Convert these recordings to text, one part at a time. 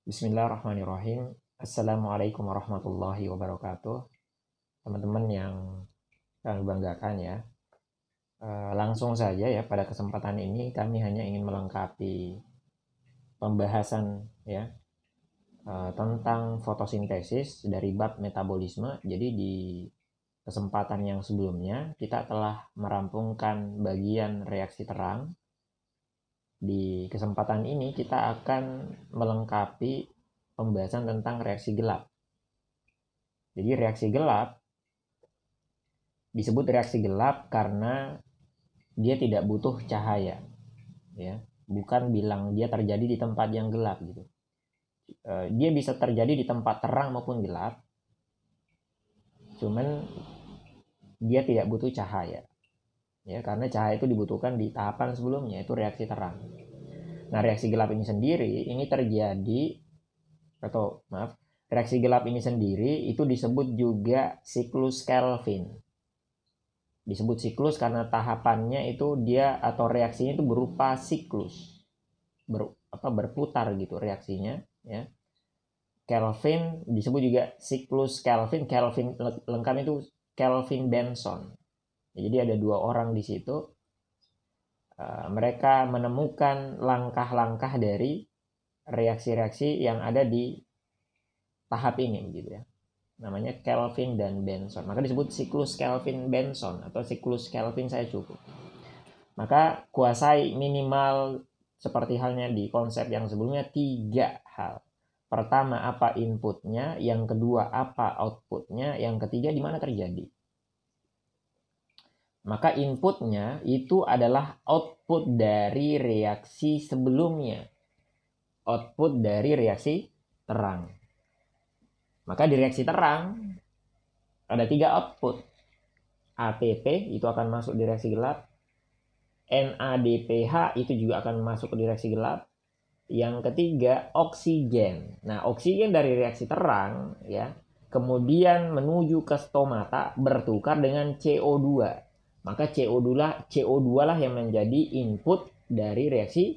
Bismillahirrahmanirrahim. Assalamualaikum warahmatullahi wabarakatuh. Teman-teman yang kami banggakan ya. Eh, langsung saja ya pada kesempatan ini kami hanya ingin melengkapi pembahasan ya eh, tentang fotosintesis dari bab metabolisme. Jadi di kesempatan yang sebelumnya kita telah merampungkan bagian reaksi terang di kesempatan ini kita akan melengkapi pembahasan tentang reaksi gelap. Jadi reaksi gelap disebut reaksi gelap karena dia tidak butuh cahaya. Ya, bukan bilang dia terjadi di tempat yang gelap gitu. E, dia bisa terjadi di tempat terang maupun gelap. Cuman dia tidak butuh cahaya ya karena cahaya itu dibutuhkan di tahapan sebelumnya itu reaksi terang. Nah reaksi gelap ini sendiri ini terjadi atau maaf reaksi gelap ini sendiri itu disebut juga siklus Kelvin. Disebut siklus karena tahapannya itu dia atau reaksinya itu berupa siklus ber, apa berputar gitu reaksinya ya. Kelvin disebut juga siklus Kelvin. Kelvin lengkap itu Kelvin Benson jadi ada dua orang di situ. Uh, mereka menemukan langkah-langkah dari reaksi-reaksi yang ada di tahap ini gitu ya. Namanya Kelvin dan Benson. Maka disebut siklus Kelvin Benson atau siklus Kelvin saya cukup. Maka kuasai minimal seperti halnya di konsep yang sebelumnya tiga hal. Pertama apa inputnya, yang kedua apa outputnya, yang ketiga di mana terjadi maka inputnya itu adalah output dari reaksi sebelumnya. Output dari reaksi terang. Maka di reaksi terang ada tiga output. ATP itu akan masuk di reaksi gelap. NADPH itu juga akan masuk ke reaksi gelap. Yang ketiga oksigen. Nah, oksigen dari reaksi terang ya, kemudian menuju ke stomata bertukar dengan CO2 maka CO2 lah, CO2 lah yang menjadi input dari reaksi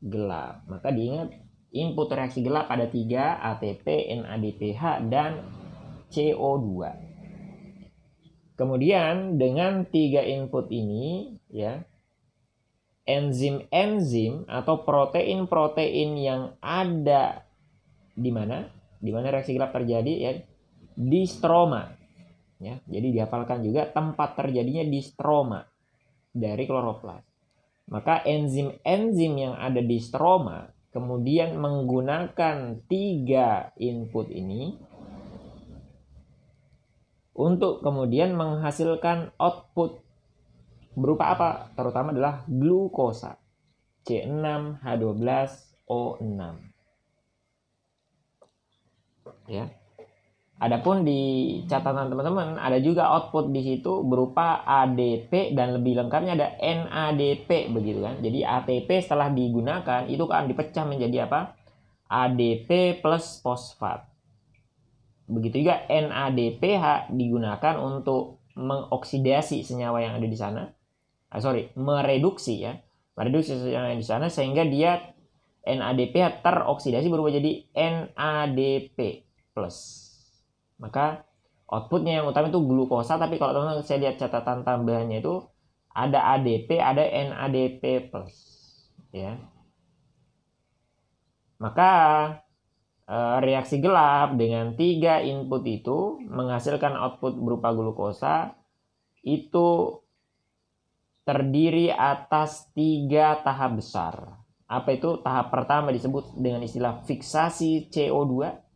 gelap. Maka diingat input reaksi gelap ada tiga ATP, NADPH, dan CO2. Kemudian dengan tiga input ini ya enzim-enzim atau protein-protein yang ada di mana? Di mana reaksi gelap terjadi ya di stroma ya jadi dihafalkan juga tempat terjadinya di stroma dari kloroplas maka enzim-enzim yang ada di stroma kemudian menggunakan tiga input ini untuk kemudian menghasilkan output berupa apa? Terutama adalah glukosa C6H12O6. Ya. Adapun di catatan teman-teman ada juga output di situ berupa ADP dan lebih lengkapnya ada NADP begitu kan. Jadi ATP setelah digunakan itu akan dipecah menjadi apa? ADP plus fosfat. Begitu juga NADPH digunakan untuk mengoksidasi senyawa yang ada di sana. Ah, sorry, mereduksi ya. Mereduksi senyawa yang di sana sehingga dia NADPH teroksidasi berubah jadi NADP plus. Maka outputnya yang utama itu glukosa, tapi kalau teman-teman saya lihat catatan tambahannya itu ada ADP, ada NADP+. Ya. Maka eh, reaksi gelap dengan tiga input itu menghasilkan output berupa glukosa itu terdiri atas tiga tahap besar. Apa itu? Tahap pertama disebut dengan istilah fiksasi CO2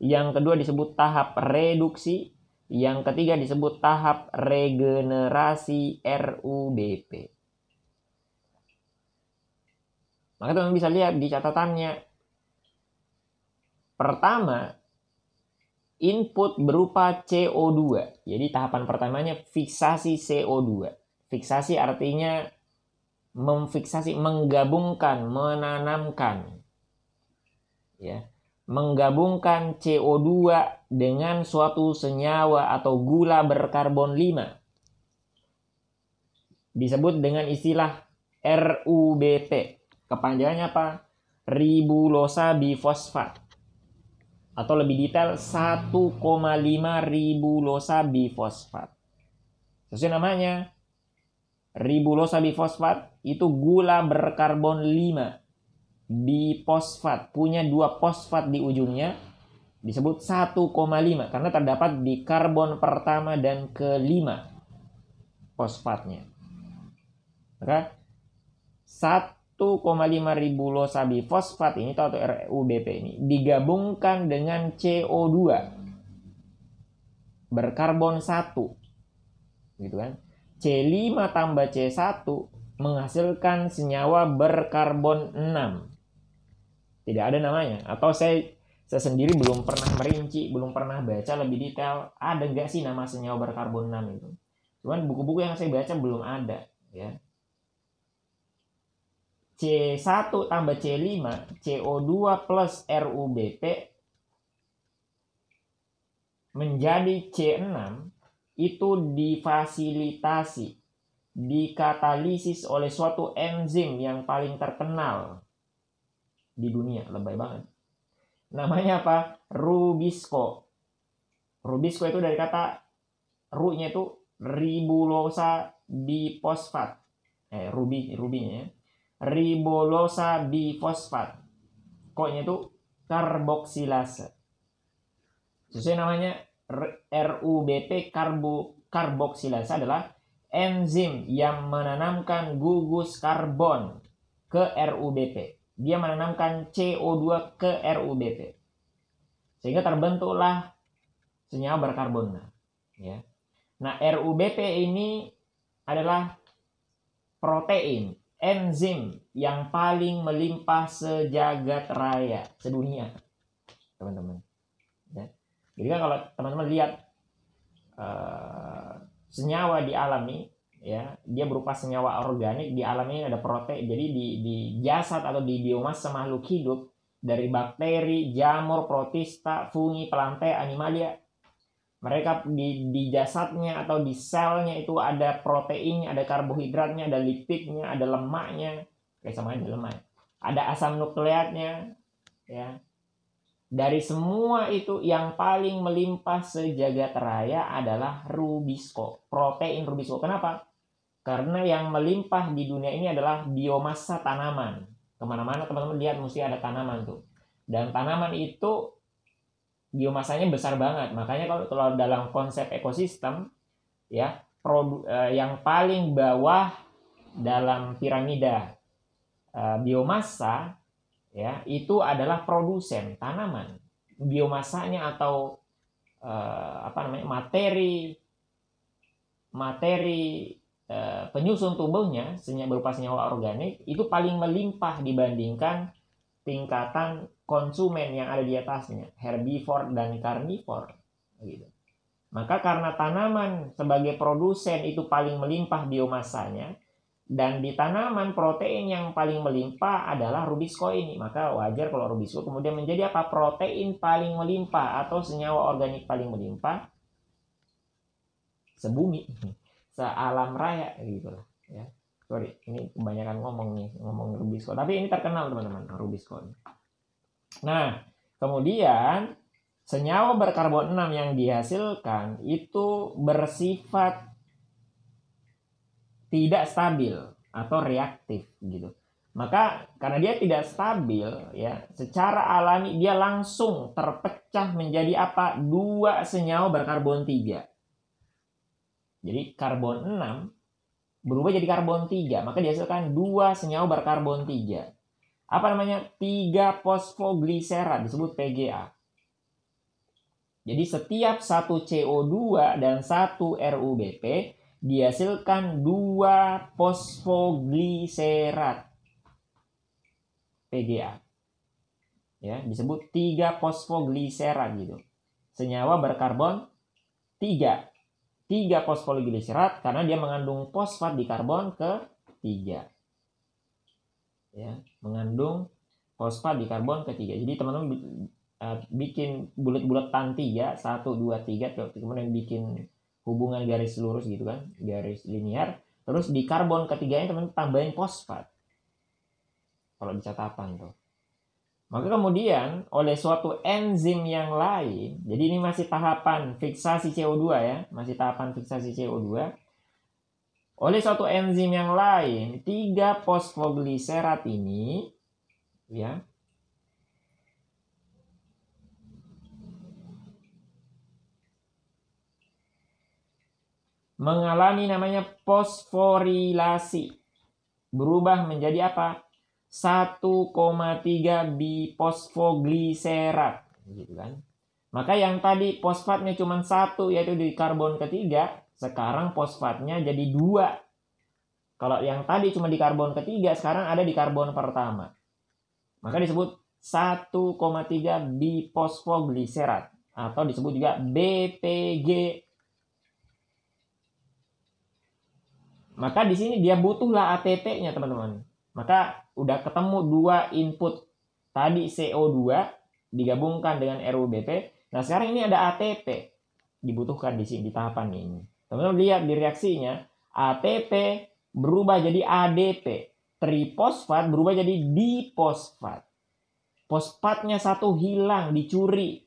yang kedua disebut tahap reduksi, yang ketiga disebut tahap regenerasi RUBP. Maka teman bisa lihat di catatannya. Pertama, input berupa CO2. Jadi tahapan pertamanya fiksasi CO2. Fiksasi artinya memfiksasi, menggabungkan, menanamkan. Ya menggabungkan CO2 dengan suatu senyawa atau gula berkarbon 5. Disebut dengan istilah RUBP. Kepanjangannya apa? Ribulosa bifosfat. atau lebih detail 1,5 ribulosa bifosfat. Sesuai namanya, ribulosa bifosfat itu gula berkarbon 5 bifosfat punya dua fosfat di ujungnya disebut 1,5 karena terdapat di karbon pertama dan kelima fosfatnya. Maka 1,5 ribu losa bifosfat ini atau RUBP ini digabungkan dengan CO2 berkarbon 1 gitu kan C5 tambah C1 menghasilkan senyawa berkarbon 6. Tidak ada namanya. Atau saya, saya sendiri belum pernah merinci, belum pernah baca lebih detail. Ada nggak sih nama senyawa berkarbon 6 itu? Cuman buku-buku yang saya baca belum ada. ya C1 tambah C5, CO2 plus RUBP menjadi C6 itu difasilitasi, dikatalisis oleh suatu enzim yang paling terkenal di dunia, lebay banget. Namanya apa? Rubisco. Rubisco itu dari kata ru-nya itu ribulosa bifosfat. Eh, rubi, rubinya ya. Ribulosa bifosfat. Koknya itu karboksilase. Sesuai namanya RUBP karbo, karboksilasa adalah enzim yang menanamkan gugus karbon ke RUBP. Dia menanamkan CO2 ke RUBP. Sehingga terbentuklah senyawa berkarbon. Ya. Nah, RUBP ini adalah protein, enzim yang paling melimpah sejagat raya, sedunia. Teman-teman. Jadi kan kalau teman-teman lihat uh, senyawa di alam ini ya dia berupa senyawa organik di alam ini ada protein jadi di, di jasad atau di biomasa makhluk hidup dari bakteri, jamur, protista, fungi, pelantai, animalia mereka di, di jasadnya atau di selnya itu ada proteinnya, ada karbohidratnya, ada lipidnya, ada lemaknya, kayak sama aja lemak. Ada asam nukleatnya, ya. Dari semua itu yang paling melimpah sejagat raya adalah rubisco, protein rubisco. Kenapa? Karena yang melimpah di dunia ini adalah biomasa tanaman. Ke mana-mana teman-teman lihat mesti ada tanaman tuh. Dan tanaman itu biomasanya besar banget. Makanya kalau, kalau dalam konsep ekosistem, ya produ, eh, yang paling bawah dalam piramida eh, biomasa ya itu adalah produsen tanaman biomasanya atau uh, apa namanya materi materi penyusun tubuhnya senyawa berupa senyawa organik itu paling melimpah dibandingkan tingkatan konsumen yang ada di atasnya herbivore dan carnivore gitu maka karena tanaman sebagai produsen itu paling melimpah biomasanya dan di tanaman protein yang paling melimpah adalah rubisco ini. Maka wajar kalau rubisco kemudian menjadi apa? Protein paling melimpah atau senyawa organik paling melimpah sebumi, sealam raya gitu lah ya. Sorry, ini kebanyakan ngomong nih, ngomong rubisco. Tapi ini terkenal teman-teman, rubisco. Nah, kemudian senyawa berkarbon 6 yang dihasilkan itu bersifat tidak stabil atau reaktif gitu. Maka karena dia tidak stabil ya, secara alami dia langsung terpecah menjadi apa? Dua senyawa berkarbon tiga. Jadi karbon 6 berubah jadi karbon 3, maka dihasilkan dua senyawa berkarbon 3. Apa namanya? 3 fosfogliserat disebut PGA. Jadi setiap satu CO2 dan satu RUBP dihasilkan dua fosfogliserat PGA. Ya, disebut tiga fosfogliserat gitu. Senyawa berkarbon tiga. Tiga fosfogliserat karena dia mengandung fosfat di karbon ke tiga. Ya, mengandung fosfat di karbon ketiga. Jadi teman-teman uh, bikin bulat-bulatan tiga, satu, dua, tiga, kemudian bikin hubungan garis lurus gitu kan garis linear terus di karbon ketiganya teman tambahin fosfat kalau di catatan tuh Maka kemudian oleh suatu enzim yang lain, jadi ini masih tahapan fiksasi CO2 ya, masih tahapan fiksasi CO2. Oleh suatu enzim yang lain, tiga fosfogliserat ini ya mengalami namanya fosforilasi. Berubah menjadi apa? 1,3 bifosfogliserat gitu kan. Maka yang tadi fosfatnya cuma satu yaitu di karbon ketiga, sekarang fosfatnya jadi dua. Kalau yang tadi cuma di karbon ketiga, sekarang ada di karbon pertama. Maka disebut 1,3 bifosfogliserat atau disebut juga BPG. Maka di sini dia butuhlah ATP-nya teman-teman. Maka udah ketemu dua input tadi CO2 digabungkan dengan RUBP. Nah, sekarang ini ada ATP dibutuhkan di sini di tahapan ini. Teman-teman lihat di reaksinya, ATP berubah jadi ADP. Trifosfat berubah jadi difosfat. Fosfatnya satu hilang, dicuri.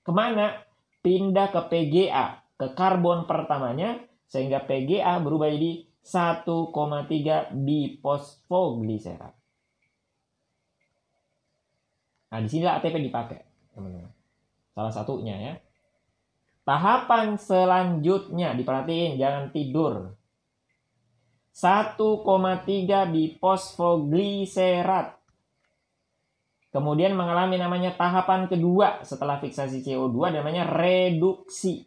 Ke mana? Pindah ke PGA, ke karbon pertamanya, sehingga PGA berubah jadi 1,3 bifosfogliserat. Nah, di sini ATP dipakai, teman-teman. Salah satunya ya. Tahapan selanjutnya diperhatiin jangan tidur. 1,3 bifosfogliserat. Kemudian mengalami namanya tahapan kedua setelah fiksasi CO2 namanya reduksi.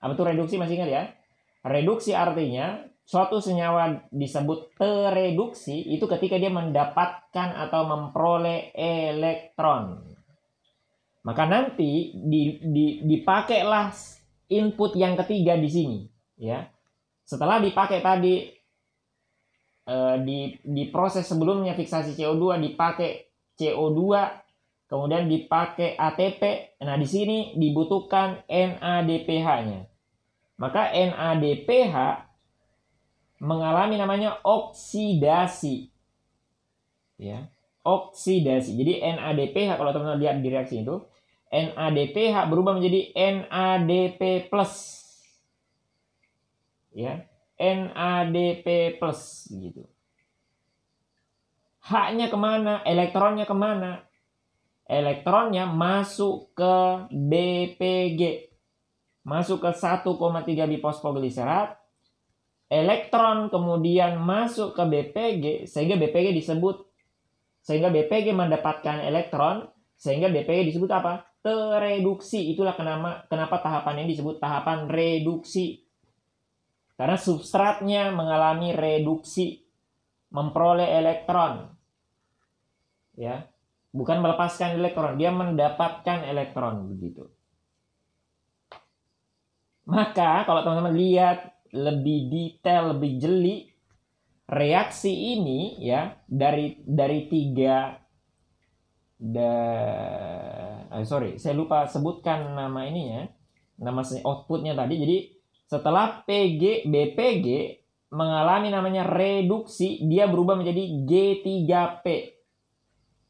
Apa itu reduksi masih ingat ya? Reduksi artinya suatu senyawa disebut tereduksi itu ketika dia mendapatkan atau memperoleh elektron. Maka nanti di, di, dipakailah input yang ketiga di sini, ya. Setelah dipakai tadi eh, di di proses sebelumnya fiksasi CO2 dipakai CO2 kemudian dipakai ATP. Nah, di sini dibutuhkan NADPH-nya. Maka NADPH mengalami namanya oksidasi. Ya, oksidasi. Jadi NADPH kalau teman-teman lihat di reaksi itu, NADPH berubah menjadi NADP+. Ya, NADP+ gitu. Haknya ke mana? Elektronnya ke mana? Elektronnya masuk ke BPG. Masuk ke 1,3 bifosfogliserat elektron kemudian masuk ke BPG sehingga BPG disebut sehingga BPG mendapatkan elektron sehingga BPG disebut apa? Tereduksi. Itulah kenapa kenapa tahapan ini disebut tahapan reduksi. Karena substratnya mengalami reduksi memperoleh elektron. Ya. Bukan melepaskan elektron, dia mendapatkan elektron begitu. Maka kalau teman-teman lihat lebih detail, lebih jeli reaksi ini ya dari dari tiga da eh, sorry saya lupa sebutkan nama ininya nama outputnya tadi. Jadi setelah PG BPG mengalami namanya reduksi dia berubah menjadi G3P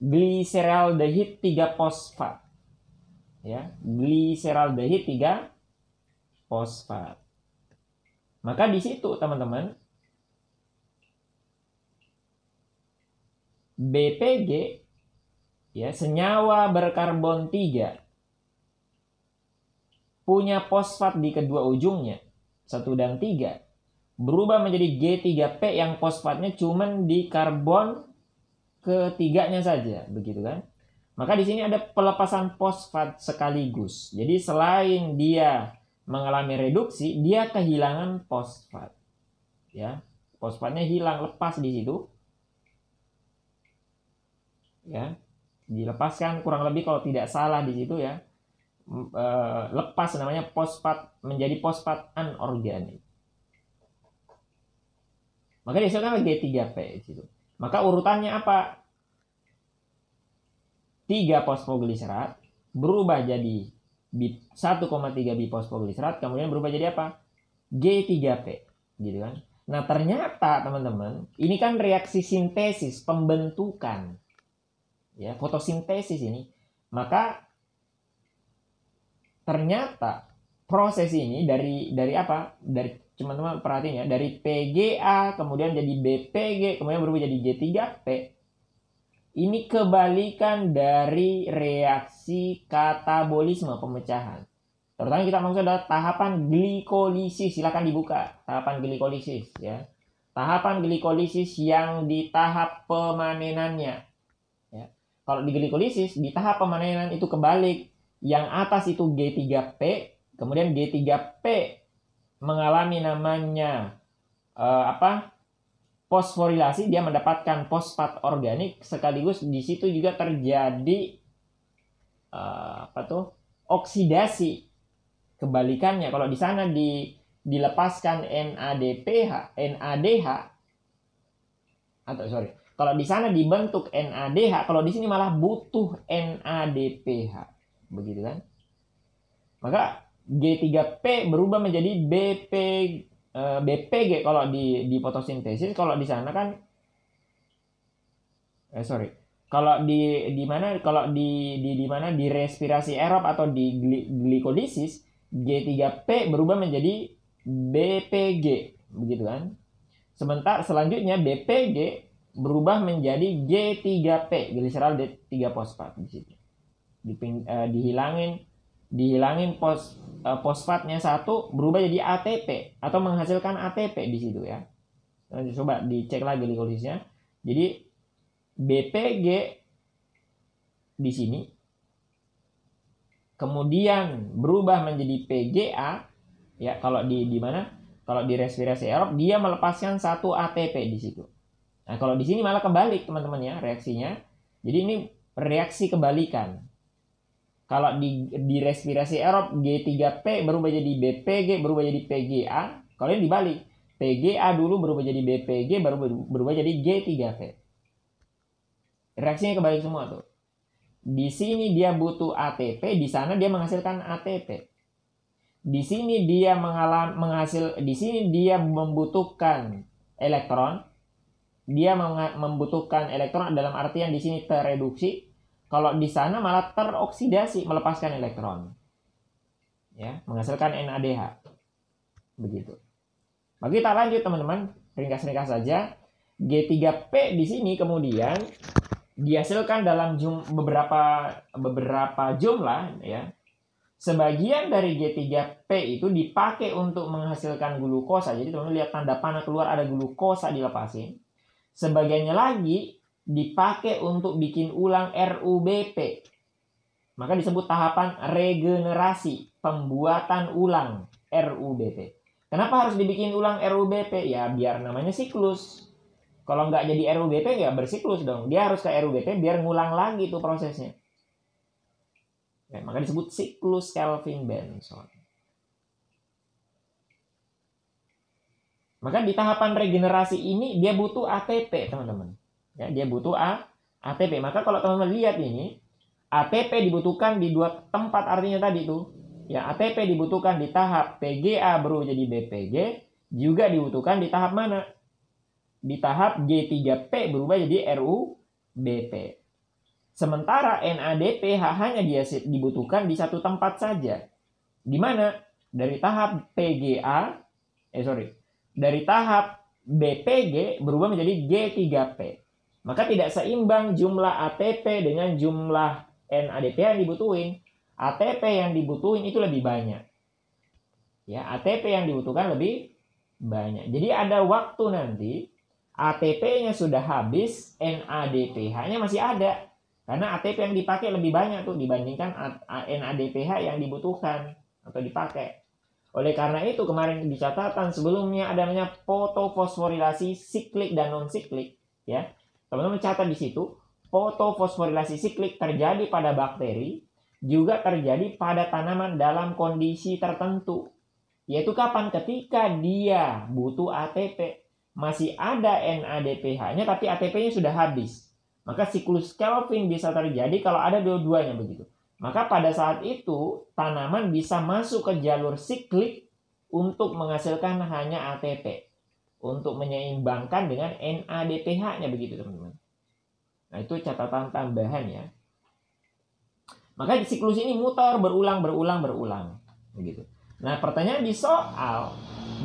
gliseraldehid 3 fosfat. Ya gliseraldehid 3 fosfat maka di situ teman-teman BPG ya senyawa berkarbon 3 punya fosfat di kedua ujungnya satu dan tiga berubah menjadi G3P yang fosfatnya cuma di karbon ketiganya saja begitu kan? Maka di sini ada pelepasan fosfat sekaligus. Jadi selain dia mengalami reduksi, dia kehilangan fosfat. Ya, fosfatnya hilang lepas di situ. Ya, dilepaskan kurang lebih kalau tidak salah di situ ya. E, lepas namanya fosfat menjadi fosfat anorganik. Maka dihasilkan G3P di situ. Maka urutannya apa? 3 fosfogliserat berubah jadi 1,3 bifosfogliserat kemudian berubah jadi apa? G3P gitu kan. Nah, ternyata teman-teman, ini kan reaksi sintesis pembentukan. ya fotosintesis ini maka ternyata proses ini dari dari apa dari teman-teman perhatiin ya dari PGA kemudian jadi BPG kemudian berubah jadi G3P ini kebalikan dari reaksi katabolisme pemecahan. Terutama kita maksud adalah tahapan glikolisis. Silakan dibuka tahapan glikolisis ya. Tahapan glikolisis yang di tahap pemanenannya ya. Kalau di glikolisis di tahap pemanenan itu kebalik. Yang atas itu G3P kemudian G3P mengalami namanya uh, apa fosforilasi dia mendapatkan fosfat organik sekaligus di situ juga terjadi uh, apa tuh oksidasi kebalikannya. Kalau di sana di dilepaskan NADPH NADH atau sorry kalau di sana dibentuk NADH kalau di sini malah butuh NADPH begitu kan? Maka G3P berubah menjadi BP eh, BPG kalau di di fotosintesis kalau di sana kan eh sorry. Kalau di di mana kalau di di di mana di respirasi aerob atau di glikolisis G3P berubah menjadi BPG begitu kan? Sementara selanjutnya BPG berubah menjadi G3P gliserol D3 fosfat di situ. Diping, uh, dihilangin dihilangin pos uh, fosfatnya satu berubah jadi ATP atau menghasilkan ATP di situ ya. Nanti coba dicek lagi glikolisnya. Jadi BPG di sini kemudian berubah menjadi PGA ya kalau di di mana kalau di respirasi aerob dia melepaskan satu ATP di situ. Nah, kalau di sini malah kebalik teman-teman ya reaksinya. Jadi ini reaksi kebalikan. Kalau di, di respirasi aerob G3P berubah jadi BPG berubah jadi PGA. Kalau ini dibalik. PGA dulu berubah jadi BPG baru berubah jadi G3P. Reaksinya kebalik semua tuh. Di sini dia butuh ATP, di sana dia menghasilkan ATP. Di sini dia mengalami menghasil di sini dia membutuhkan elektron. Dia membutuhkan elektron dalam artian di sini tereduksi kalau di sana malah teroksidasi melepaskan elektron. Ya, menghasilkan NADH. Begitu. Bagi kita lanjut teman-teman, ringkas-ringkas saja. G3P di sini kemudian dihasilkan dalam jum, beberapa beberapa jumlah ya. Sebagian dari G3P itu dipakai untuk menghasilkan glukosa. Jadi teman-teman lihat tanda panah keluar ada glukosa dilepasin. Sebagiannya lagi dipakai untuk bikin ulang RUBP. Maka disebut tahapan regenerasi, pembuatan ulang RUBP. Kenapa harus dibikin ulang RUBP? Ya biar namanya siklus. Kalau nggak jadi RUBP ya bersiklus dong. Dia harus ke RUBP biar ngulang lagi tuh prosesnya. Ya, maka disebut siklus Kelvin Benson. Maka di tahapan regenerasi ini dia butuh ATP, teman-teman. Ya, dia butuh A, ATP. Maka kalau teman-teman lihat ini, ATP dibutuhkan di dua tempat artinya tadi tuh. Ya, ATP dibutuhkan di tahap PGA baru jadi BPG, juga dibutuhkan di tahap mana? Di tahap G3P berubah jadi RUBP. Sementara NADPH hanya dia dibutuhkan di satu tempat saja. Di mana? Dari tahap PGA, eh sorry, dari tahap BPG berubah menjadi G3P. Maka tidak seimbang jumlah ATP dengan jumlah NADP yang dibutuhin. ATP yang dibutuhin itu lebih banyak. Ya, ATP yang dibutuhkan lebih banyak. Jadi ada waktu nanti ATP-nya sudah habis, NADPH-nya masih ada. Karena ATP yang dipakai lebih banyak tuh dibandingkan NADPH yang dibutuhkan atau dipakai. Oleh karena itu kemarin di catatan sebelumnya ada namanya fotofosforilasi siklik dan non siklik ya. Teman-teman catat di situ, fotofosforilasi siklik terjadi pada bakteri, juga terjadi pada tanaman dalam kondisi tertentu. Yaitu kapan? Ketika dia butuh ATP. Masih ada NADPH-nya tapi ATP-nya sudah habis. Maka siklus Kelvin bisa terjadi kalau ada dua-duanya begitu. Maka pada saat itu tanaman bisa masuk ke jalur siklik untuk menghasilkan hanya ATP untuk menyeimbangkan dengan NADPH-nya begitu teman-teman. Nah, itu catatan tambahan ya. Maka di siklus ini muter berulang berulang berulang begitu. Nah, pertanyaan di soal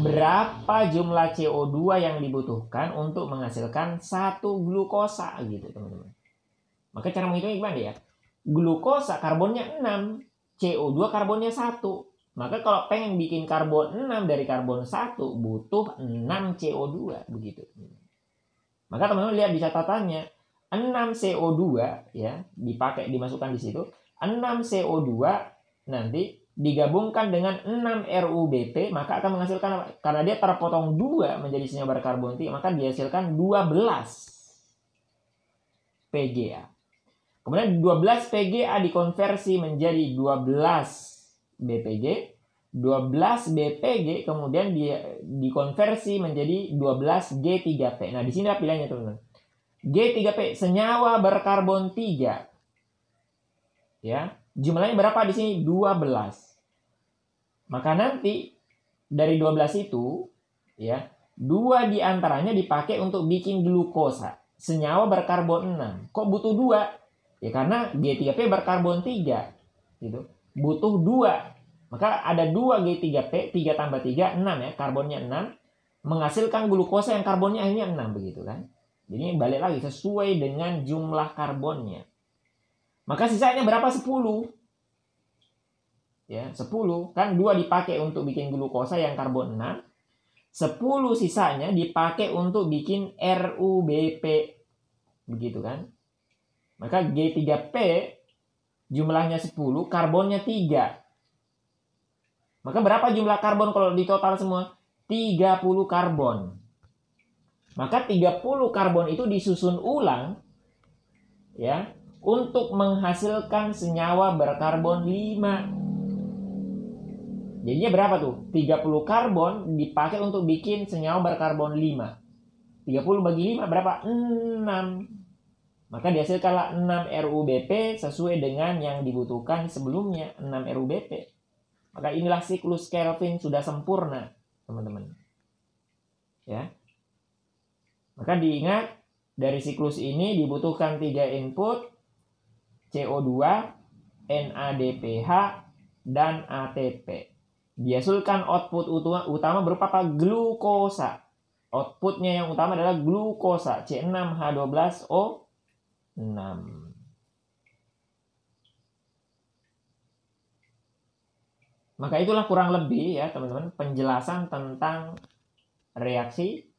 berapa jumlah CO2 yang dibutuhkan untuk menghasilkan satu glukosa gitu, teman-teman. Maka cara menghitungnya gimana ya? Glukosa karbonnya 6, CO2 karbonnya 1. Maka kalau pengen bikin karbon 6 dari karbon 1 butuh 6 CO2 begitu. Maka teman-teman lihat di catatannya 6 CO2 ya dipakai dimasukkan di situ. 6 CO2 nanti digabungkan dengan 6 RUBP maka akan menghasilkan? Karena dia terpotong 2 menjadi senyawa berkarbon 3 maka dihasilkan 12 PGA. Kemudian 12 PGA dikonversi menjadi 12 BPG, 12 BPG kemudian di, dikonversi menjadi 12 G3P. Nah, di sini pilihannya teman-teman. G3P senyawa berkarbon 3. Ya, jumlahnya berapa di sini? 12. Maka nanti dari 12 itu ya, dua di antaranya dipakai untuk bikin glukosa, senyawa berkarbon 6. Kok butuh dua? Ya karena G3P berkarbon 3 gitu butuh dua. Maka ada dua G3P, 3 tambah 3, 6 ya, karbonnya 6. Menghasilkan glukosa yang karbonnya akhirnya 6 begitu kan. Jadi balik lagi sesuai dengan jumlah karbonnya. Maka sisanya berapa? 10. Ya, 10. Kan dua dipakai untuk bikin glukosa yang karbon 6. 10 sisanya dipakai untuk bikin RUBP. Begitu kan? Maka G3P jumlahnya 10, karbonnya 3. Maka berapa jumlah karbon kalau di total semua? 30 karbon. Maka 30 karbon itu disusun ulang ya untuk menghasilkan senyawa berkarbon 5. Jadinya berapa tuh? 30 karbon dipakai untuk bikin senyawa berkarbon 5. 30 bagi 5 berapa? 6. Maka dihasilkanlah 6 RUBP sesuai dengan yang dibutuhkan sebelumnya 6 RUBP. Maka inilah siklus Kelvin sudah sempurna, teman-teman. Ya. Maka diingat dari siklus ini dibutuhkan tiga input CO2, NADPH, dan ATP. Dihasilkan output utama berupa apa? Glukosa. Outputnya yang utama adalah glukosa C6H12O 6. Maka itulah kurang lebih ya teman-teman penjelasan tentang reaksi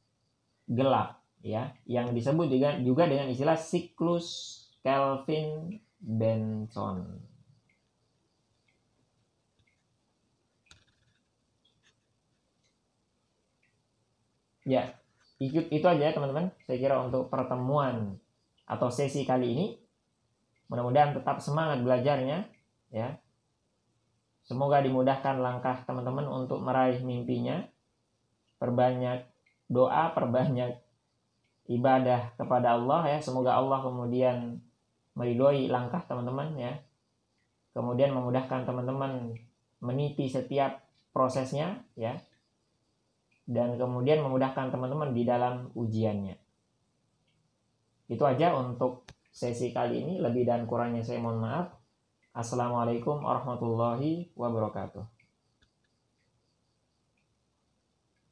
gelap ya yang disebut juga juga dengan istilah siklus Kelvin Benson. Ya, ikut itu aja teman-teman. Saya kira untuk pertemuan atau sesi kali ini. Mudah-mudahan tetap semangat belajarnya ya. Semoga dimudahkan langkah teman-teman untuk meraih mimpinya. Perbanyak doa, perbanyak ibadah kepada Allah ya. Semoga Allah kemudian meridhoi langkah teman-teman ya. Kemudian memudahkan teman-teman meniti setiap prosesnya ya. Dan kemudian memudahkan teman-teman di dalam ujiannya. Itu aja untuk sesi kali ini. Lebih dan kurangnya saya mohon maaf. Assalamualaikum warahmatullahi wabarakatuh.